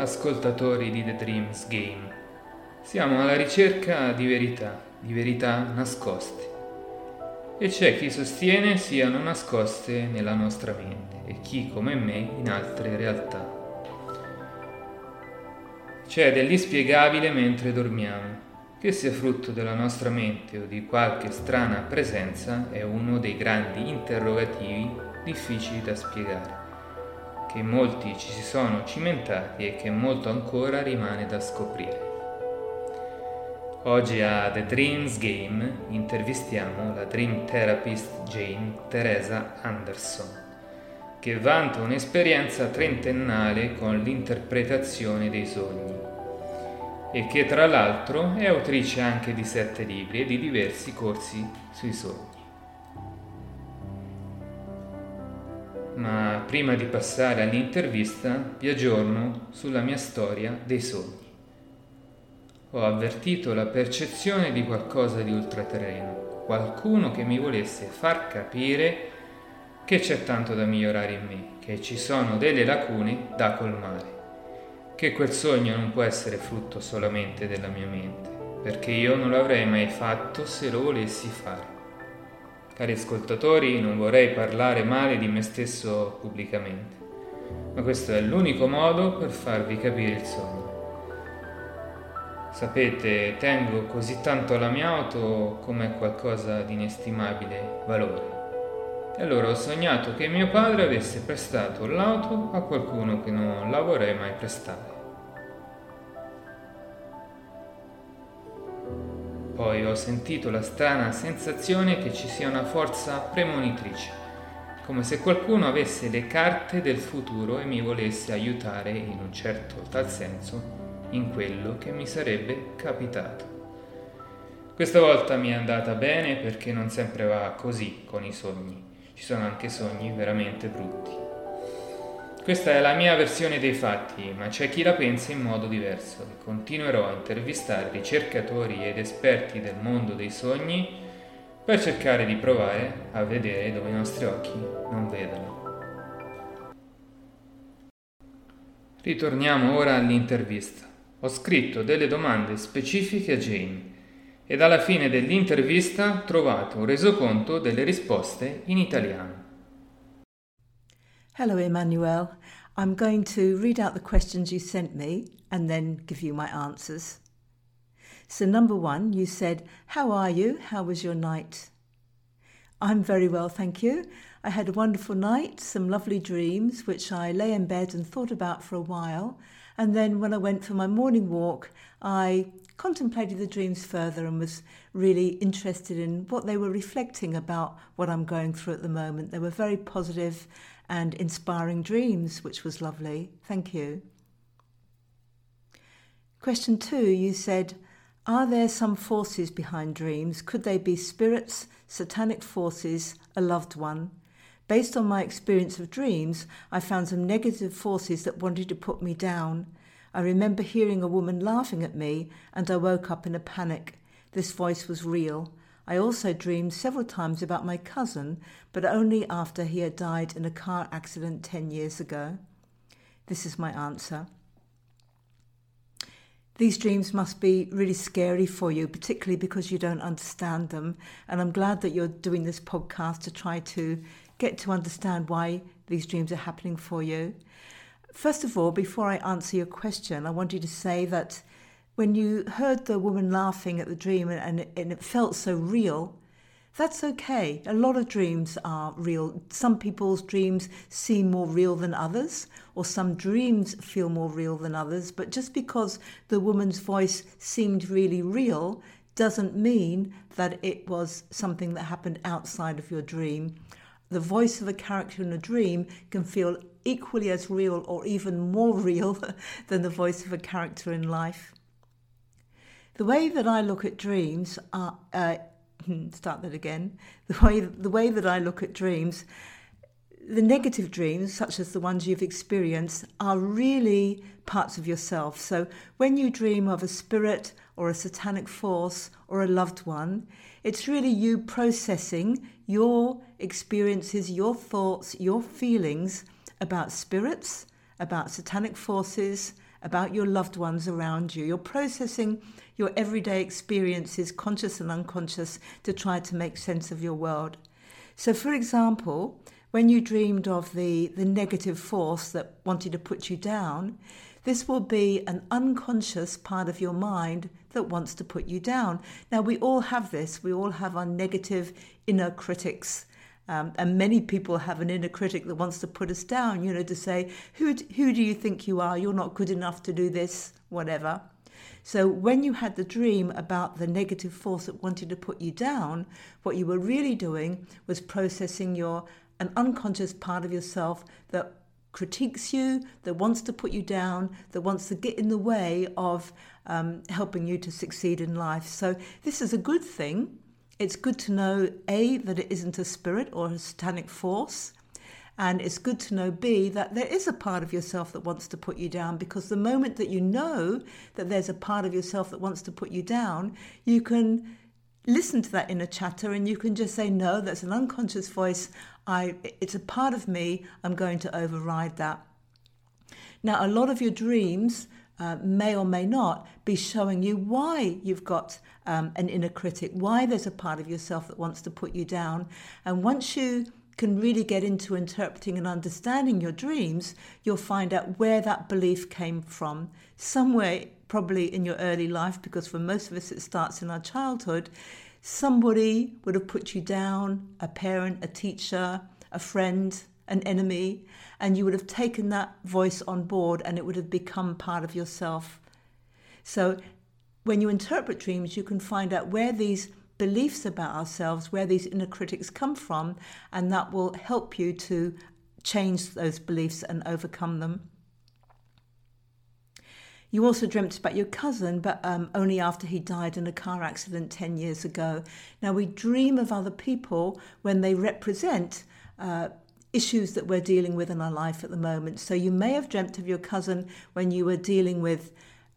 ascoltatori di The Dreams Game. Siamo alla ricerca di verità, di verità nascoste. E c'è chi sostiene siano nascoste nella nostra mente e chi, come me, in altre realtà. C'è dell'inspiegabile mentre dormiamo. Che sia frutto della nostra mente o di qualche strana presenza è uno dei grandi interrogativi difficili da spiegare che molti ci si sono cimentati e che molto ancora rimane da scoprire. Oggi a The Dreams Game intervistiamo la Dream Therapist Jane Teresa Anderson, che vanta un'esperienza trentennale con l'interpretazione dei sogni e che tra l'altro è autrice anche di sette libri e di diversi corsi sui sogni. Ma prima di passare all'intervista vi aggiorno sulla mia storia dei sogni. Ho avvertito la percezione di qualcosa di ultraterreno, qualcuno che mi volesse far capire che c'è tanto da migliorare in me, che ci sono delle lacune da colmare, che quel sogno non può essere frutto solamente della mia mente, perché io non l'avrei mai fatto se lo volessi fare. Cari ascoltatori, non vorrei parlare male di me stesso pubblicamente, ma questo è l'unico modo per farvi capire il sogno. Sapete, tengo così tanto alla mia auto come qualcosa di inestimabile valore. E allora ho sognato che mio padre avesse prestato l'auto a qualcuno che non la vorrei mai prestare. Poi ho sentito la strana sensazione che ci sia una forza premonitrice, come se qualcuno avesse le carte del futuro e mi volesse aiutare in un certo tal senso in quello che mi sarebbe capitato. Questa volta mi è andata bene perché non sempre va così con i sogni, ci sono anche sogni veramente brutti. Questa è la mia versione dei fatti, ma c'è chi la pensa in modo diverso continuerò a intervistare ricercatori ed esperti del mondo dei sogni per cercare di provare a vedere dove i nostri occhi non vedono. Ritorniamo ora all'intervista. Ho scritto delle domande specifiche a Jane ed alla fine dell'intervista ho trovato un resoconto delle risposte in italiano. Hello, Emmanuel. I'm going to read out the questions you sent me and then give you my answers. So, number one, you said, How are you? How was your night? I'm very well, thank you. I had a wonderful night, some lovely dreams, which I lay in bed and thought about for a while. And then, when I went for my morning walk, I contemplated the dreams further and was really interested in what they were reflecting about what I'm going through at the moment. They were very positive and inspiring dreams, which was lovely. Thank you. Question two you said, Are there some forces behind dreams? Could they be spirits, satanic forces, a loved one? Based on my experience of dreams, I found some negative forces that wanted to put me down. I remember hearing a woman laughing at me, and I woke up in a panic. This voice was real. I also dreamed several times about my cousin, but only after he had died in a car accident 10 years ago. This is my answer. These dreams must be really scary for you, particularly because you don't understand them. And I'm glad that you're doing this podcast to try to get to understand why these dreams are happening for you. First of all, before I answer your question, I want you to say that when you heard the woman laughing at the dream and and it felt so real, that's okay. A lot of dreams are real. Some people's dreams seem more real than others, or some dreams feel more real than others. But just because the woman's voice seemed really real doesn't mean that it was something that happened outside of your dream. The voice of a character in a dream can feel equally as real or even more real than the voice of a character in life. The way that I look at dreams are, uh, start that again. The way, the way that I look at dreams, the negative dreams, such as the ones you've experienced, are really parts of yourself. So when you dream of a spirit or a satanic force or a loved one, it's really you processing your experiences, your thoughts, your feelings about spirits, about satanic forces, about your loved ones around you. You're processing your everyday experiences, conscious and unconscious, to try to make sense of your world. So, for example, when you dreamed of the, the negative force that wanted to put you down, this will be an unconscious part of your mind that wants to put you down. Now, we all have this. We all have our negative inner critics. Um, and many people have an inner critic that wants to put us down, you know, to say, who, who do you think you are? You're not good enough to do this, whatever. So, when you had the dream about the negative force that wanted to put you down, what you were really doing was processing your an unconscious part of yourself that critiques you, that wants to put you down, that wants to get in the way of um, helping you to succeed in life. So, this is a good thing. It's good to know A, that it isn't a spirit or a satanic force. And it's good to know B, that there is a part of yourself that wants to put you down because the moment that you know that there's a part of yourself that wants to put you down, you can listen to that inner chatter and you can just say, No, that's an unconscious voice. I, it's a part of me. I'm going to override that. Now, a lot of your dreams uh, may or may not be showing you why you've got um, an inner critic, why there's a part of yourself that wants to put you down. And once you can really get into interpreting and understanding your dreams, you'll find out where that belief came from. Somewhere, probably in your early life, because for most of us it starts in our childhood, somebody would have put you down a parent, a teacher, a friend, an enemy and you would have taken that voice on board and it would have become part of yourself. So when you interpret dreams, you can find out where these beliefs about ourselves, where these inner critics come from, and that will help you to change those beliefs and overcome them. You also dreamt about your cousin, but um, only after he died in a car accident 10 years ago. Now, we dream of other people when they represent uh, issues that we're dealing with in our life at the moment. So, you may have dreamt of your cousin when you were dealing with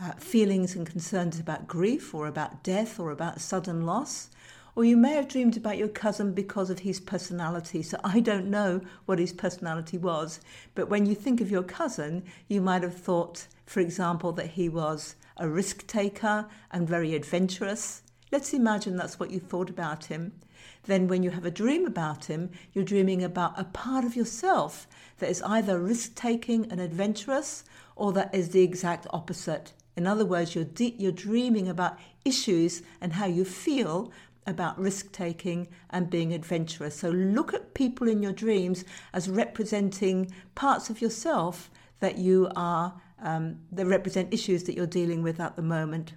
uh, feelings and concerns about grief or about death or about sudden loss. Or you may have dreamed about your cousin because of his personality. So I don't know what his personality was. But when you think of your cousin, you might have thought, for example, that he was a risk taker and very adventurous. Let's imagine that's what you thought about him. Then, when you have a dream about him, you're dreaming about a part of yourself that is either risk taking and adventurous or that is the exact opposite. In other words, you're, de- you're dreaming about issues and how you feel about risk taking and being adventurous. So look at people in your dreams as representing parts of yourself that you are, um, that represent issues that you're dealing with at the moment.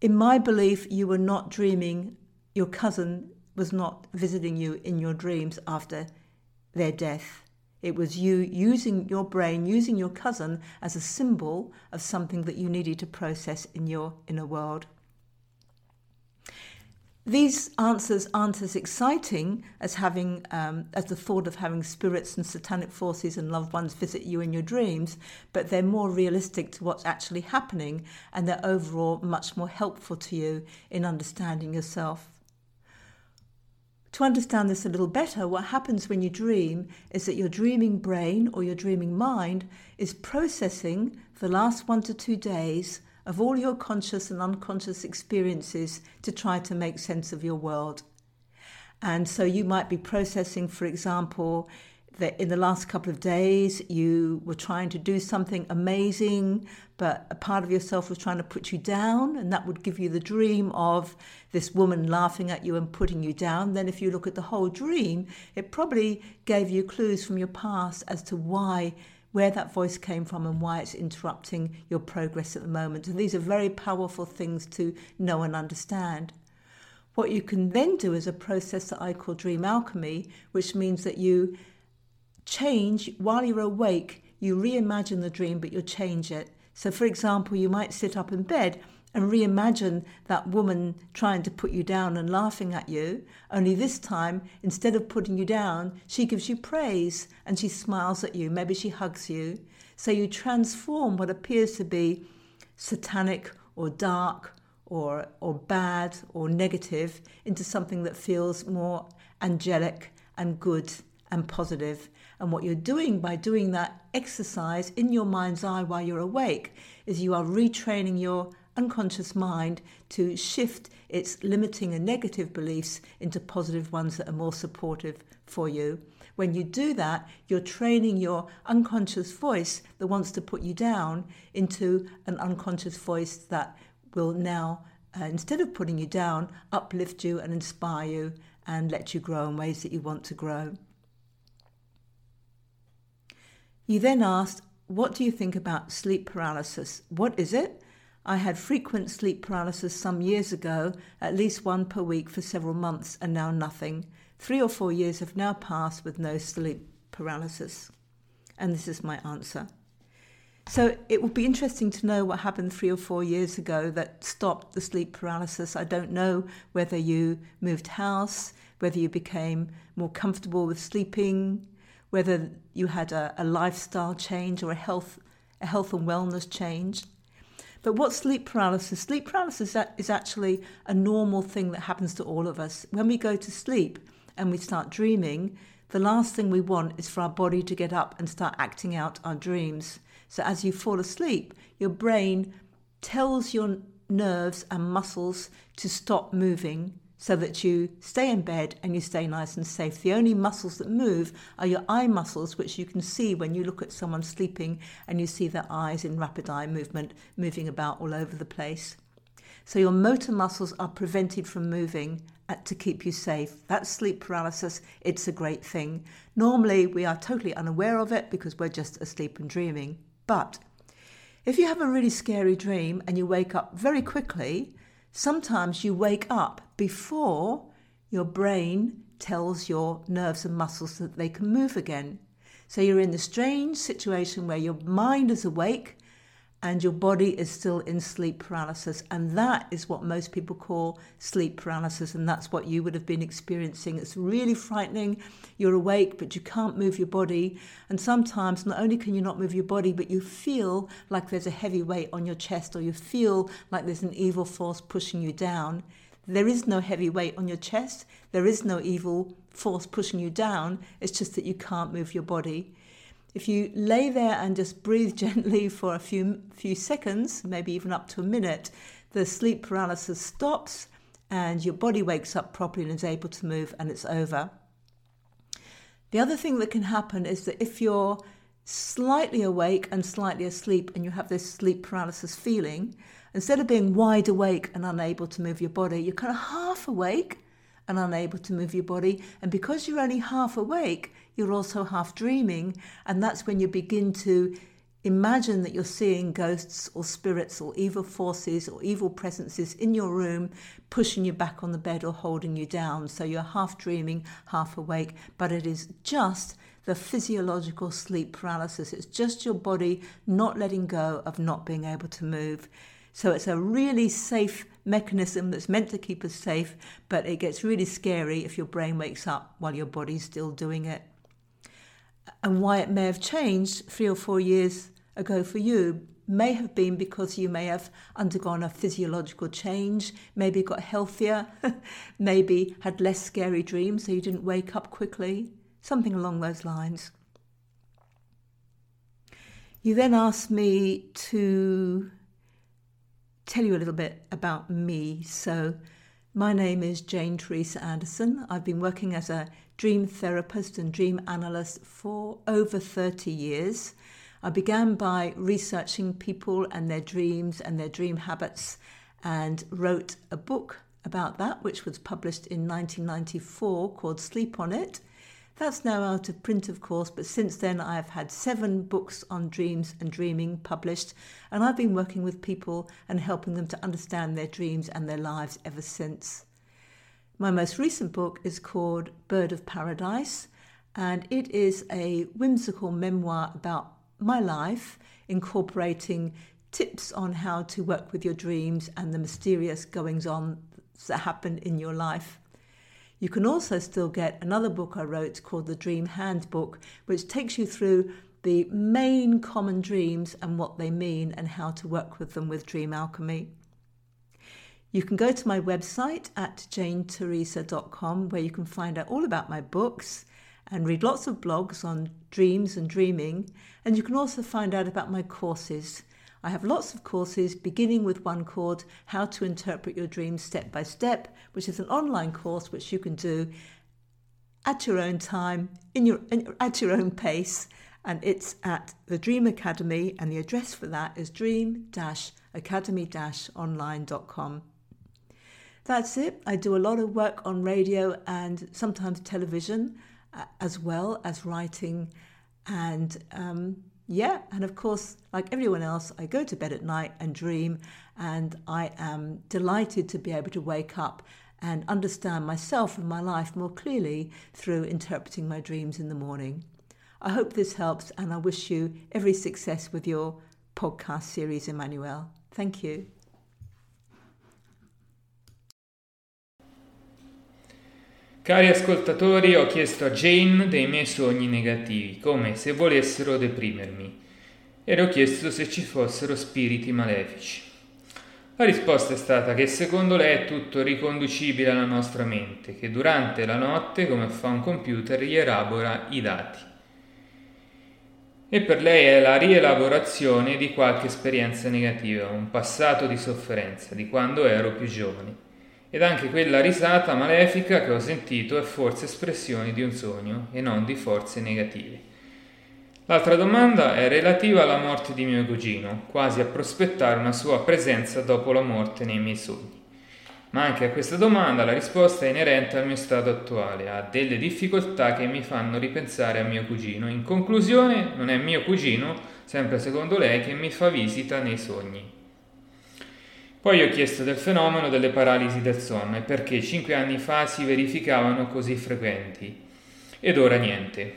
In my belief, you were not dreaming, your cousin was not visiting you in your dreams after their death. It was you using your brain, using your cousin as a symbol of something that you needed to process in your inner world. These answers aren't as exciting as having, um, as the thought of having spirits and satanic forces and loved ones visit you in your dreams, but they're more realistic to what's actually happening, and they're overall much more helpful to you in understanding yourself. To understand this a little better, what happens when you dream is that your dreaming brain or your dreaming mind is processing the last one to two days of all your conscious and unconscious experiences to try to make sense of your world. And so you might be processing, for example, that in the last couple of days you were trying to do something amazing, but a part of yourself was trying to put you down, and that would give you the dream of this woman laughing at you and putting you down. Then, if you look at the whole dream, it probably gave you clues from your past as to why where that voice came from and why it's interrupting your progress at the moment. And these are very powerful things to know and understand. What you can then do is a process that I call dream alchemy, which means that you change while you're awake, you reimagine the dream, but you change it. So, for example, you might sit up in bed and reimagine that woman trying to put you down and laughing at you. Only this time, instead of putting you down, she gives you praise and she smiles at you. Maybe she hugs you. So you transform what appears to be satanic or dark or, or bad or negative into something that feels more angelic and good and positive. And what you're doing by doing that exercise in your mind's eye while you're awake is you are retraining your unconscious mind to shift its limiting and negative beliefs into positive ones that are more supportive for you. When you do that, you're training your unconscious voice that wants to put you down into an unconscious voice that will now, uh, instead of putting you down, uplift you and inspire you and let you grow in ways that you want to grow. You then asked, What do you think about sleep paralysis? What is it? I had frequent sleep paralysis some years ago, at least one per week for several months, and now nothing. Three or four years have now passed with no sleep paralysis. And this is my answer. So it would be interesting to know what happened three or four years ago that stopped the sleep paralysis. I don't know whether you moved house, whether you became more comfortable with sleeping, whether you had a, a lifestyle change or a health, a health and wellness change. But what's sleep paralysis? Sleep paralysis is actually a normal thing that happens to all of us. When we go to sleep and we start dreaming, the last thing we want is for our body to get up and start acting out our dreams. So as you fall asleep, your brain tells your nerves and muscles to stop moving so that you stay in bed and you stay nice and safe. The only muscles that move are your eye muscles, which you can see when you look at someone sleeping and you see their eyes in rapid eye movement moving about all over the place. So your motor muscles are prevented from moving to keep you safe. That's sleep paralysis. It's a great thing. Normally, we are totally unaware of it because we're just asleep and dreaming. But if you have a really scary dream and you wake up very quickly, Sometimes you wake up before your brain tells your nerves and muscles that they can move again. So you're in the strange situation where your mind is awake and your body is still in sleep paralysis. And that is what most people call sleep paralysis. And that's what you would have been experiencing. It's really frightening. You're awake, but you can't move your body. And sometimes not only can you not move your body, but you feel like there's a heavy weight on your chest, or you feel like there's an evil force pushing you down. There is no heavy weight on your chest. There is no evil force pushing you down. It's just that you can't move your body. If you lay there and just breathe gently for a few, few seconds, maybe even up to a minute, the sleep paralysis stops and your body wakes up properly and is able to move and it's over. The other thing that can happen is that if you're slightly awake and slightly asleep and you have this sleep paralysis feeling, instead of being wide awake and unable to move your body, you're kind of half awake and unable to move your body. And because you're only half awake, you're also half dreaming. And that's when you begin to imagine that you're seeing ghosts or spirits or evil forces or evil presences in your room pushing you back on the bed or holding you down. So you're half dreaming, half awake, but it is just the physiological sleep paralysis. It's just your body not letting go of not being able to move. So it's a really safe mechanism that's meant to keep us safe, but it gets really scary if your brain wakes up while your body's still doing it. And why it may have changed three or four years ago for you may have been because you may have undergone a physiological change, maybe got healthier, maybe had less scary dreams so you didn't wake up quickly, something along those lines. You then asked me to tell you a little bit about me. So, my name is Jane Teresa Anderson. I've been working as a dream therapist and dream analyst for over 30 years. I began by researching people and their dreams and their dream habits and wrote a book about that, which was published in 1994 called Sleep on It. That's now out of print, of course, but since then I've had seven books on dreams and dreaming published, and I've been working with people and helping them to understand their dreams and their lives ever since. My most recent book is called Bird of Paradise, and it is a whimsical memoir about my life, incorporating tips on how to work with your dreams and the mysterious goings on that happen in your life. You can also still get another book I wrote called The Dream Handbook, which takes you through the main common dreams and what they mean and how to work with them with Dream Alchemy. You can go to my website at janeteresa.com where you can find out all about my books and read lots of blogs on dreams and dreaming. And you can also find out about my courses. I have lots of courses, beginning with one called How to Interpret Your Dreams Step by Step, which is an online course which you can do at your own time, in your, in, at your own pace. And it's at the Dream Academy, and the address for that is dream academy online.com. That's it. I do a lot of work on radio and sometimes television uh, as well as writing. And um, yeah, and of course, like everyone else, I go to bed at night and dream. And I am delighted to be able to wake up and understand myself and my life more clearly through interpreting my dreams in the morning. I hope this helps, and I wish you every success with your podcast series, Emmanuel. Thank you. Cari ascoltatori, ho chiesto a Jane dei miei sogni negativi, come se volessero deprimermi, e le ho chiesto se ci fossero spiriti malefici. La risposta è stata che secondo lei è tutto riconducibile alla nostra mente, che durante la notte, come fa un computer, gli elabora i dati. E per lei è la rielaborazione di qualche esperienza negativa, un passato di sofferenza, di quando ero più giovane ed anche quella risata malefica che ho sentito è forse espressione di un sogno e non di forze negative. L'altra domanda è relativa alla morte di mio cugino, quasi a prospettare una sua presenza dopo la morte nei miei sogni. Ma anche a questa domanda la risposta è inerente al mio stato attuale, a delle difficoltà che mi fanno ripensare a mio cugino. In conclusione, non è mio cugino, sempre secondo lei, che mi fa visita nei sogni. Poi ho chiesto del fenomeno delle paralisi del sonno e perché cinque anni fa si verificavano così frequenti ed ora niente.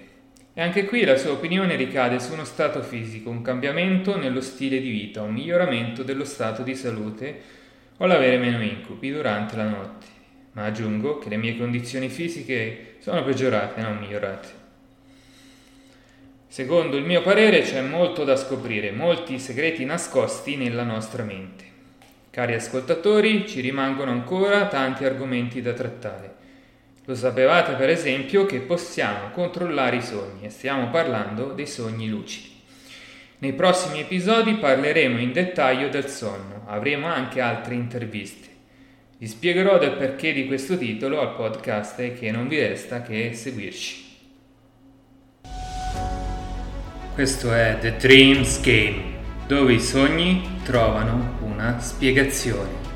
E anche qui la sua opinione ricade su uno stato fisico, un cambiamento nello stile di vita, un miglioramento dello stato di salute o l'avere meno incubi durante la notte. Ma aggiungo che le mie condizioni fisiche sono peggiorate, non migliorate. Secondo il mio parere c'è molto da scoprire, molti segreti nascosti nella nostra mente. Cari ascoltatori, ci rimangono ancora tanti argomenti da trattare. Lo sapevate per esempio che possiamo controllare i sogni e stiamo parlando dei sogni lucidi. Nei prossimi episodi parleremo in dettaglio del sonno, avremo anche altre interviste. Vi spiegherò del perché di questo titolo al podcast e che non vi resta che seguirci. Questo è The Dreams Game dove i sogni trovano una spiegazione.